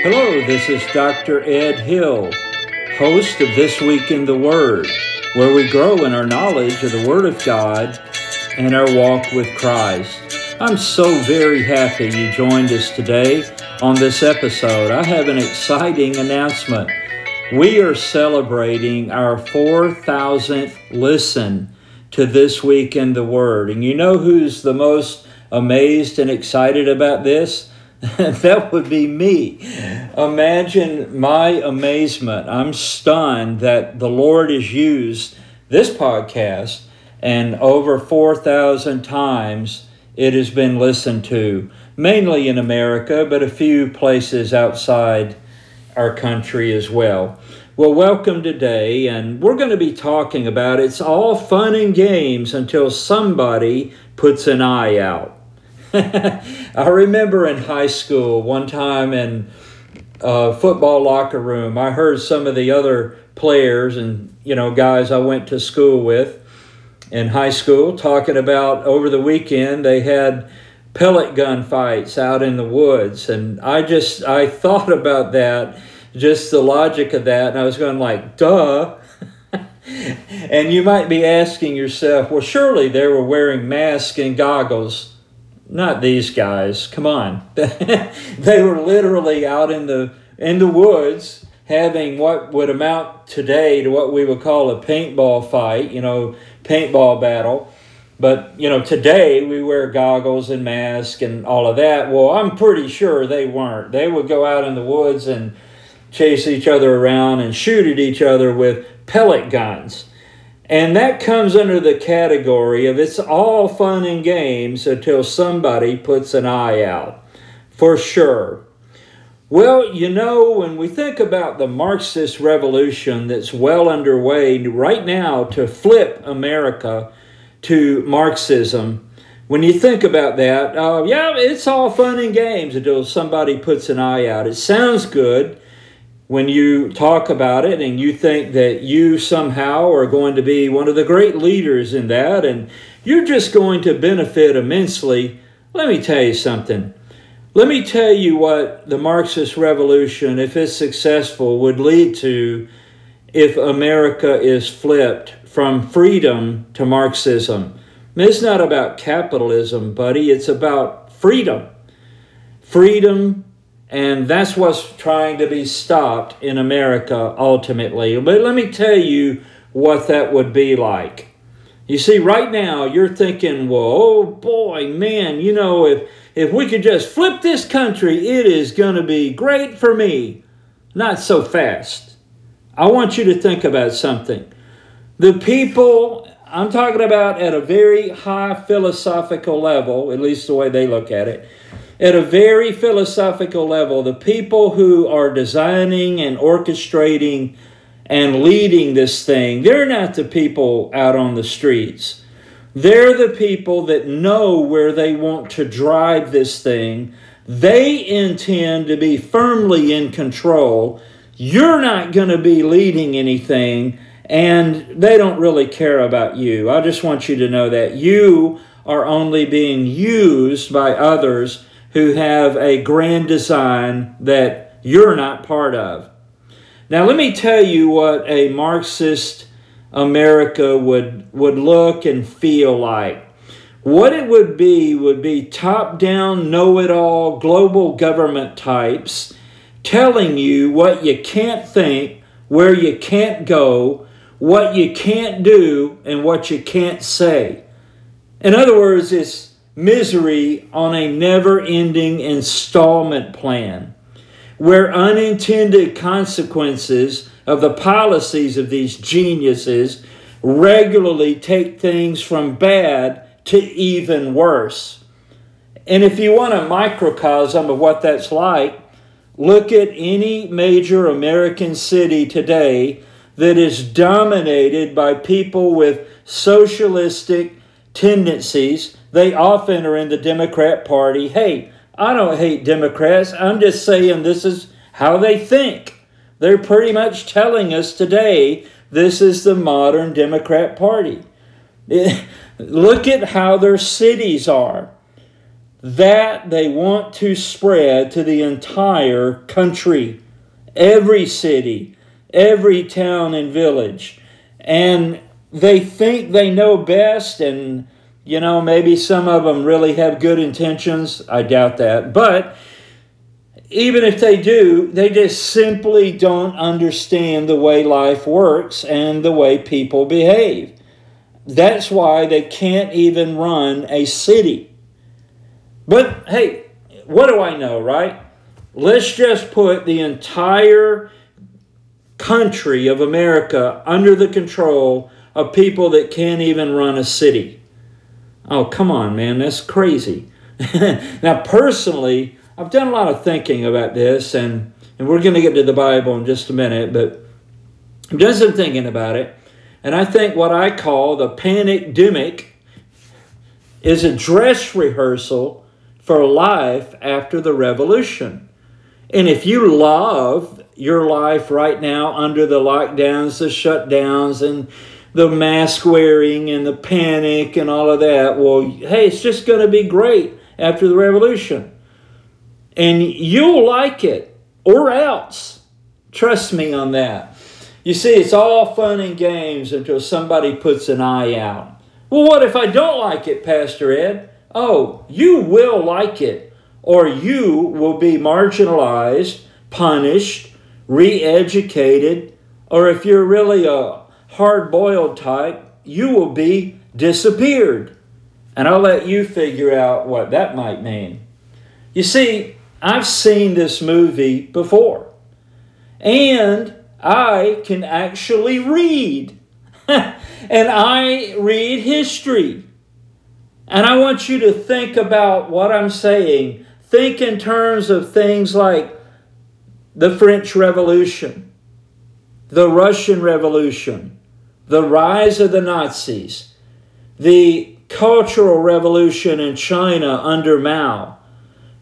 Hello, this is Dr. Ed Hill, host of This Week in the Word, where we grow in our knowledge of the Word of God and our walk with Christ. I'm so very happy you joined us today on this episode. I have an exciting announcement. We are celebrating our 4,000th listen to This Week in the Word. And you know who's the most amazed and excited about this? that would be me. Imagine my amazement. I'm stunned that the Lord has used this podcast and over 4,000 times it has been listened to, mainly in America, but a few places outside our country as well. Well, welcome today, and we're going to be talking about it's all fun and games until somebody puts an eye out. I remember in high school one time in a football locker room, I heard some of the other players and you know guys I went to school with in high school talking about over the weekend they had pellet gun fights out in the woods. And I just I thought about that just the logic of that and I was going like duh. And you might be asking yourself well surely they were wearing masks and goggles not these guys. Come on. they were literally out in the in the woods having what would amount today to what we would call a paintball fight, you know, paintball battle. But, you know, today we wear goggles and masks and all of that. Well, I'm pretty sure they weren't. They would go out in the woods and chase each other around and shoot at each other with pellet guns. And that comes under the category of it's all fun and games until somebody puts an eye out, for sure. Well, you know, when we think about the Marxist revolution that's well underway right now to flip America to Marxism, when you think about that, uh, yeah, it's all fun and games until somebody puts an eye out. It sounds good when you talk about it and you think that you somehow are going to be one of the great leaders in that and you're just going to benefit immensely, let me tell you something. Let me tell you what the Marxist revolution, if it's successful, would lead to if America is flipped from freedom to Marxism. It's not about capitalism, buddy, it's about freedom. Freedom and that's what's trying to be stopped in America ultimately. But let me tell you what that would be like. You see, right now you're thinking, well, oh boy, man, you know, if, if we could just flip this country, it is going to be great for me. Not so fast. I want you to think about something. The people, I'm talking about at a very high philosophical level, at least the way they look at it at a very philosophical level, the people who are designing and orchestrating and leading this thing, they're not the people out on the streets. They're the people that know where they want to drive this thing. They intend to be firmly in control. You're not going to be leading anything, and they don't really care about you. I just want you to know that you are only being used by others who have a grand design that you're not part of. Now, let me tell you what a Marxist America would, would look and feel like. What it would be would be top down, know it all, global government types telling you what you can't think, where you can't go, what you can't do, and what you can't say. In other words, it's misery on a never ending installment plan, where unintended consequences of the policies of these geniuses regularly take things from bad to even worse. And if you want a microcosm of what that's like, look at any major American city today that is dominated by people with socialistic tendencies they often are in the Democrat Party. Hey, I don't hate Democrats. I'm just saying this is how they think. They're pretty much telling us today this is the modern Democrat Party. Look at how their cities are. that they want to spread to the entire country, every city, every town and village. And they think they know best, and you know, maybe some of them really have good intentions. I doubt that. But even if they do, they just simply don't understand the way life works and the way people behave. That's why they can't even run a city. But hey, what do I know, right? Let's just put the entire country of America under the control of people that can't even run a city. Oh, come on, man, that's crazy. now, personally, I've done a lot of thinking about this, and, and we're going to get to the Bible in just a minute, but I've done some thinking about it. And I think what I call the panic demic is a dress rehearsal for life after the revolution. And if you love your life right now under the lockdowns, the shutdowns, and the mask wearing and the panic and all of that, well, hey, it's just going to be great after the revolution. And you'll like it or else. Trust me on that. You see, it's all fun and games until somebody puts an eye out. Well, what if I don't like it, Pastor Ed? Oh, you will like it, or you will be marginalized, punished, re educated, or if you're really a hard boiled type, you will be disappeared. And I'll let you figure out what that might mean. You see, I've seen this movie before. And I can actually read. and I read history. And I want you to think about what I'm saying. Think in terms of things like the French Revolution, the Russian Revolution, the rise of the Nazis, the Cultural Revolution in China under Mao,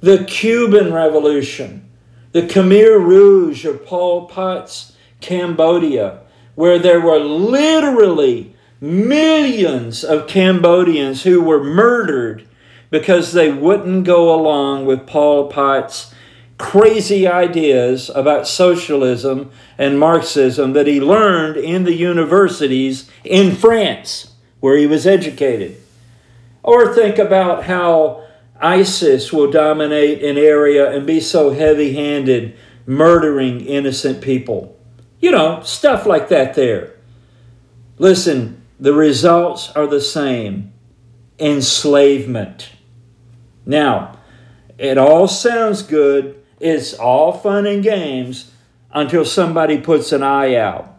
the Cuban Revolution, the Khmer Rouge of Pol Pot's Cambodia, where there were literally millions of Cambodians who were murdered because they wouldn't go along with Pol Pot's crazy ideas about socialism and Marxism that he learned in the universities in France, where he was educated. Or think about how ISIS will dominate an area and be so heavy handed, murdering innocent people. You know, stuff like that there. Listen, the results are the same enslavement. Now, it all sounds good, it's all fun and games until somebody puts an eye out.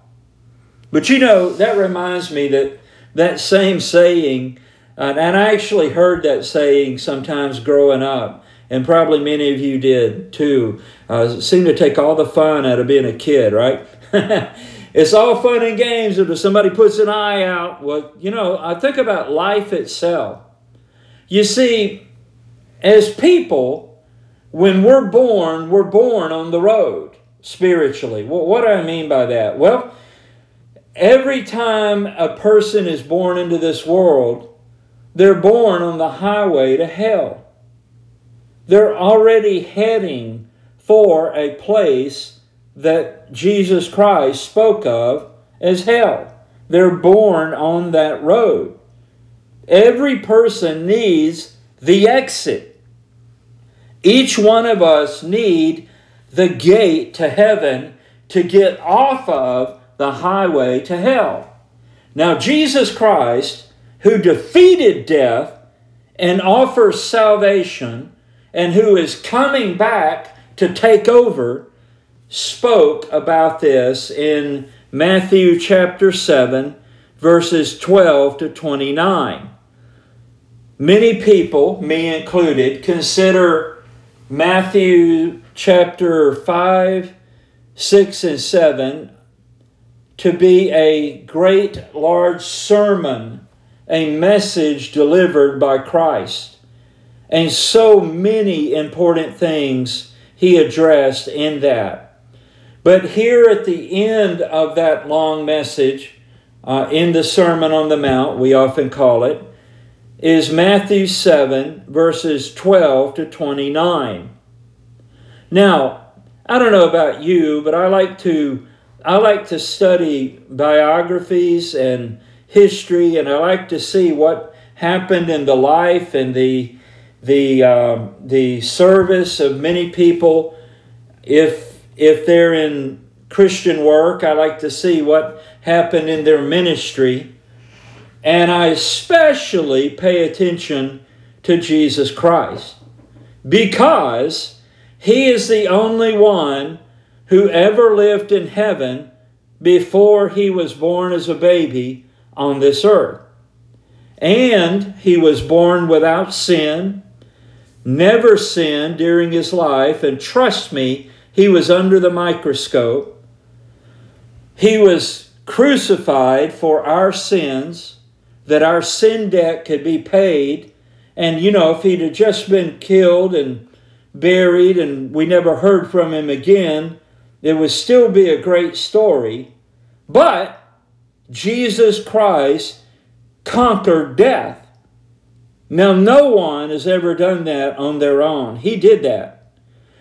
But you know, that reminds me that that same saying, uh, and I actually heard that saying sometimes growing up, and probably many of you did too, uh, seemed to take all the fun out of being a kid, right? it's all fun and games until somebody puts an eye out. Well, you know, I think about life itself. You see, as people, when we're born, we're born on the road spiritually. Well, what do I mean by that? Well, every time a person is born into this world, they're born on the highway to hell. They're already heading for a place that Jesus Christ spoke of as hell. They're born on that road. Every person needs the exit. Each one of us need the gate to heaven to get off of the highway to hell. Now Jesus Christ, who defeated death and offers salvation and who is coming back to take over spoke about this in Matthew chapter 7, verses 12 to 29. Many people, me included, consider Matthew chapter 5, 6, and 7 to be a great large sermon, a message delivered by Christ. And so many important things he addressed in that. But here at the end of that long message, uh, in the Sermon on the Mount, we often call it, is Matthew 7, verses 12 to 29. Now, I don't know about you, but I like to I like to study biographies and history, and I like to see what happened in the life and the the uh, the service of many people. If if they're in Christian work, I like to see what happened in their ministry, and I especially pay attention to Jesus Christ because He is the only one who ever lived in heaven before He was born as a baby on this earth. And He was born without sin never sinned during his life, and trust me, he was under the microscope. He was crucified for our sins, that our sin debt could be paid. And you know, if he'd have just been killed and buried and we never heard from him again, it would still be a great story. But Jesus Christ conquered death. Now, no one has ever done that on their own. He did that.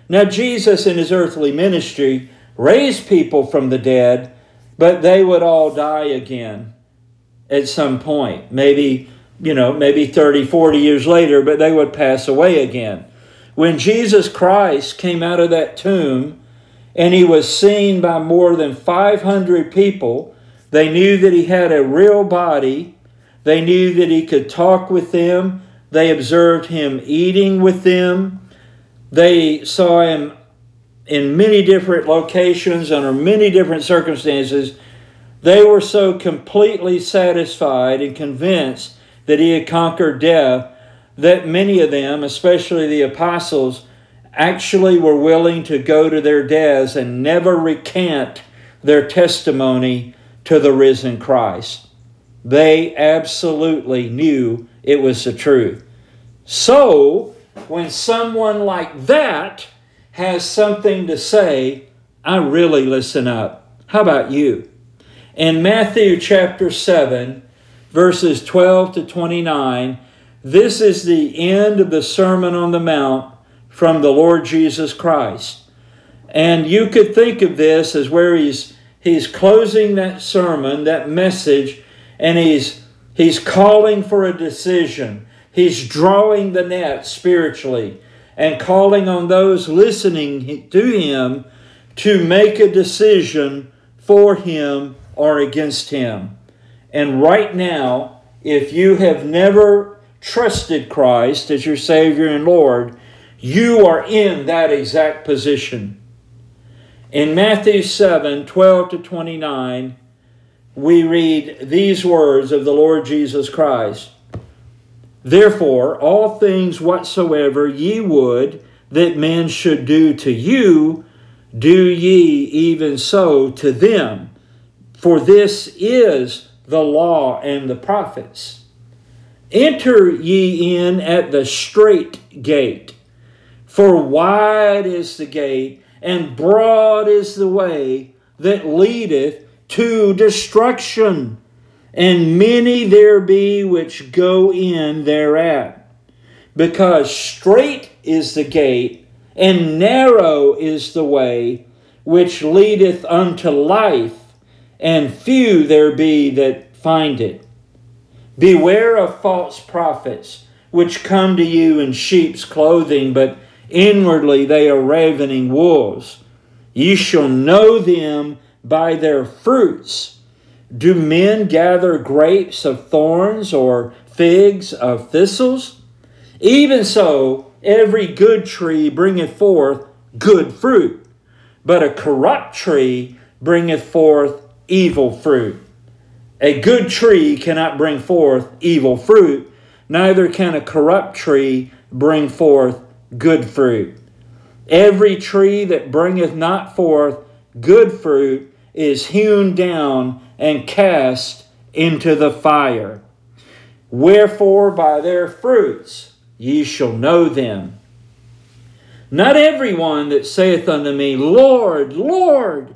Now, Jesus in his earthly ministry raised people from the dead, but they would all die again at some point. Maybe, you know, maybe 30, 40 years later, but they would pass away again. When Jesus Christ came out of that tomb and he was seen by more than 500 people, they knew that he had a real body they knew that he could talk with them. They observed him eating with them. They saw him in many different locations under many different circumstances. They were so completely satisfied and convinced that he had conquered death that many of them, especially the apostles, actually were willing to go to their deaths and never recant their testimony to the risen Christ. They absolutely knew it was the truth. So, when someone like that has something to say, I really listen up. How about you? In Matthew chapter 7, verses 12 to 29, this is the end of the Sermon on the Mount from the Lord Jesus Christ. And you could think of this as where he's, he's closing that sermon, that message, and he's he's calling for a decision. He's drawing the net spiritually and calling on those listening to him to make a decision for him or against him. And right now, if you have never trusted Christ as your Savior and Lord, you are in that exact position. In Matthew 7 12 to 29, we read these words of the Lord Jesus Christ Therefore, all things whatsoever ye would that men should do to you, do ye even so to them. For this is the law and the prophets. Enter ye in at the strait gate, for wide is the gate, and broad is the way that leadeth to destruction, and many there be which go in thereat. Because strait is the gate, and narrow is the way which leadeth unto life, and few there be that find it. Beware of false prophets, which come to you in sheep's clothing, but inwardly they are ravening wolves. Ye shall know them by their fruits. Do men gather grapes of thorns or figs of thistles? Even so, every good tree bringeth forth good fruit, but a corrupt tree bringeth forth evil fruit. A good tree cannot bring forth evil fruit, neither can a corrupt tree bring forth good fruit. Every tree that bringeth not forth good fruit is hewn down and cast into the fire. Wherefore, by their fruits ye shall know them. Not every one that saith unto me, Lord, Lord,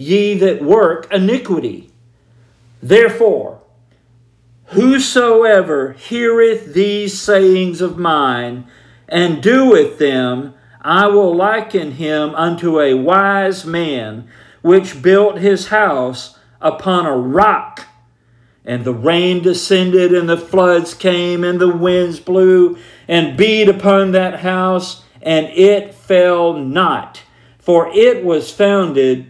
ye that work iniquity. Therefore, whosoever heareth these sayings of mine and doeth them, I will liken him unto a wise man which built his house upon a rock. And the rain descended, and the floods came, and the winds blew and beat upon that house, and it fell not, for it was founded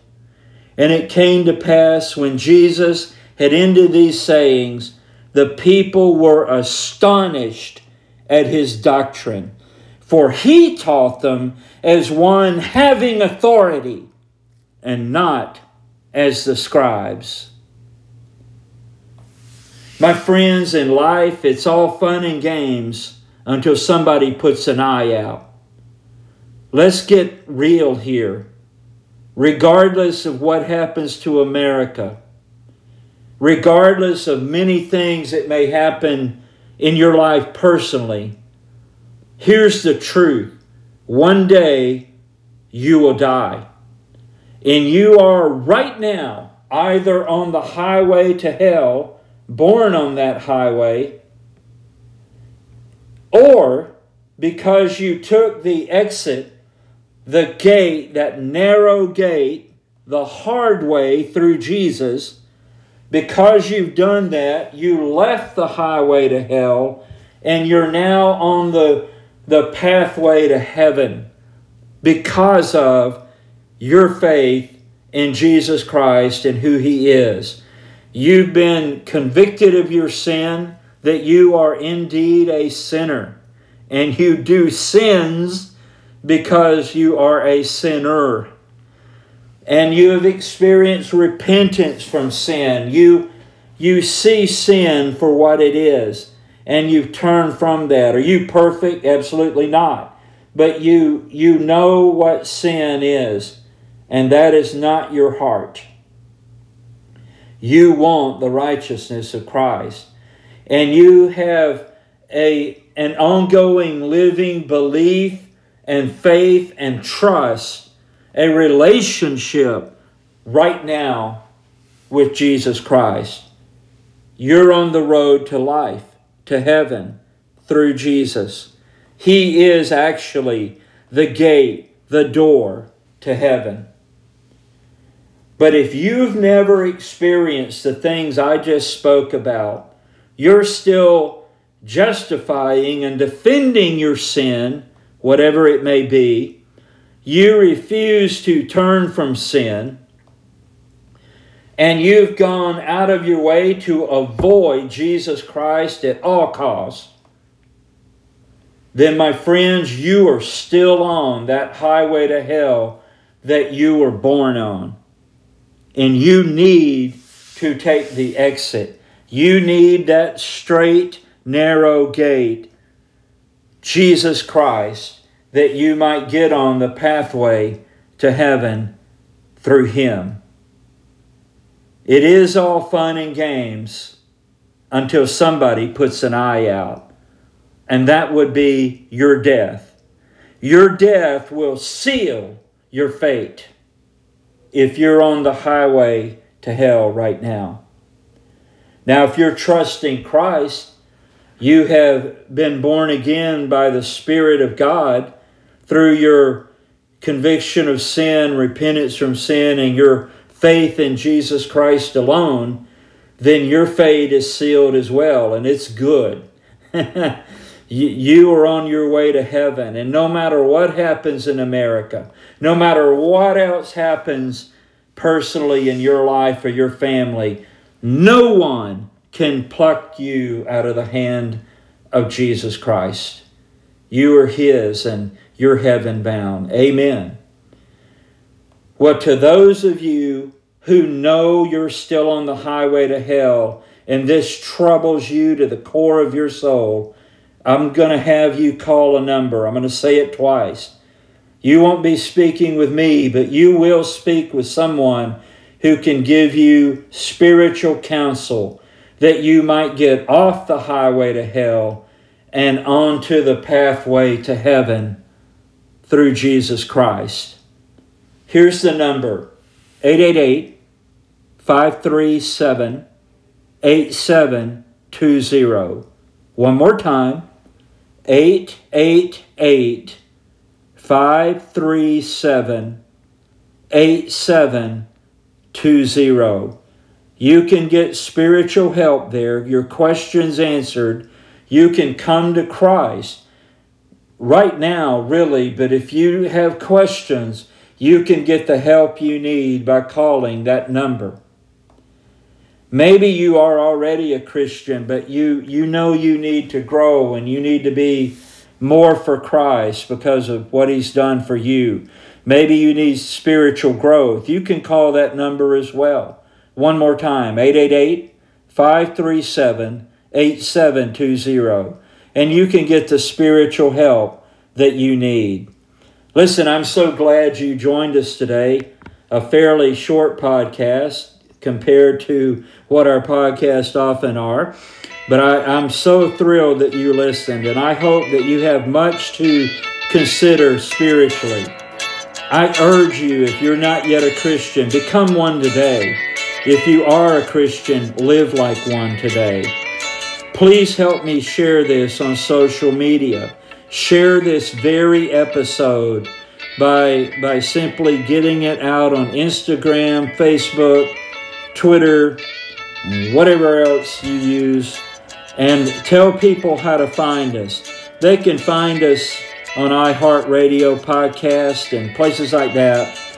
And it came to pass when Jesus had ended these sayings, the people were astonished at his doctrine, for he taught them as one having authority, and not as the scribes. My friends, in life, it's all fun and games until somebody puts an eye out. Let's get real here. Regardless of what happens to America, regardless of many things that may happen in your life personally, here's the truth. One day you will die. And you are right now either on the highway to hell born on that highway, or because you took the exit, the gate, that narrow gate, the hard way through Jesus, because you've done that, you left the highway to hell and you're now on the, the pathway to heaven because of your faith in Jesus Christ and who He is. You've been convicted of your sin, that you are indeed a sinner, and you do sins because you are a sinner. And you have experienced repentance from sin. You, you see sin for what it is, and you've turned from that. Are you perfect? Absolutely not. But you, you know what sin is, and that is not your heart. You want the righteousness of Christ. And you have a, an ongoing living belief and faith and trust, a relationship right now with Jesus Christ. You're on the road to life, to heaven, through Jesus. He is actually the gate, the door to heaven. But if you've never experienced the things I just spoke about, you're still justifying and defending your sin, whatever it may be. You refuse to turn from sin, and you've gone out of your way to avoid Jesus Christ at all costs. Then, my friends, you are still on that highway to hell that you were born on and you need to take the exit. You need that straight, narrow gate, Jesus Christ, that you might get on the pathway to heaven through Him. It is all fun and games until somebody puts an eye out, and that would be your death. Your death will seal your fate if you're on the highway to hell right now. Now, if you're trusting Christ, you have been born again by the Spirit of God through your conviction of sin, repentance from sin, and your faith in Jesus Christ alone, then your fate is sealed as well, and it's good. you are on your way to heaven. And no matter what happens in America, no matter what else happens personally in your life or your family, no one can pluck you out of the hand of Jesus Christ. You are His and you're heaven bound. Amen. Well, to those of you who know you're still on the highway to hell and this troubles you to the core of your soul, I'm going to have you call a number. I'm going to say it twice. You won't be speaking with me, but you will speak with someone who can give you spiritual counsel that you might get off the highway to hell and onto the pathway to heaven through Jesus Christ. Here's the number 888 537 8720. One more time 888 537 8720. You can get spiritual help there, your questions answered. You can come to Christ right now, really, but if you have questions, you can get the help you need by calling that number. Maybe you are already a Christian, but you, you know you need to grow and you need to be more for Christ because of what He's done for you. Maybe you need spiritual growth. You can call that number as well. One more time 888 537 8720. And you can get the spiritual help that you need. Listen, I'm so glad you joined us today. A fairly short podcast compared to what our podcasts often are. But I, I'm so thrilled that you listened, and I hope that you have much to consider spiritually. I urge you, if you're not yet a Christian, become one today. If you are a Christian, live like one today. Please help me share this on social media. Share this very episode by, by simply getting it out on Instagram, Facebook, Twitter, whatever else you use, and tell people how to find us. They can find us on iHeartRadio podcast and places like that.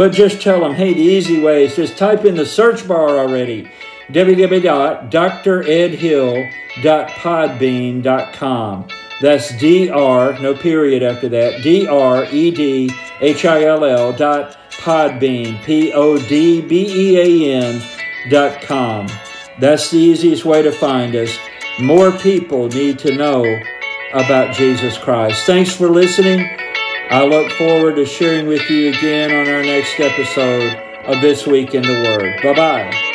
But just tell them, hey, the easy way is just type in the search bar already www.dredhill.podbean.com. That's D R, no period after that, D R E D H I L L dot Podbean, P O D B E A N dot com. That's the easiest way to find us. More people need to know about Jesus Christ. Thanks for listening. I look forward to sharing with you again on our next episode of This Week in the Word. Bye bye.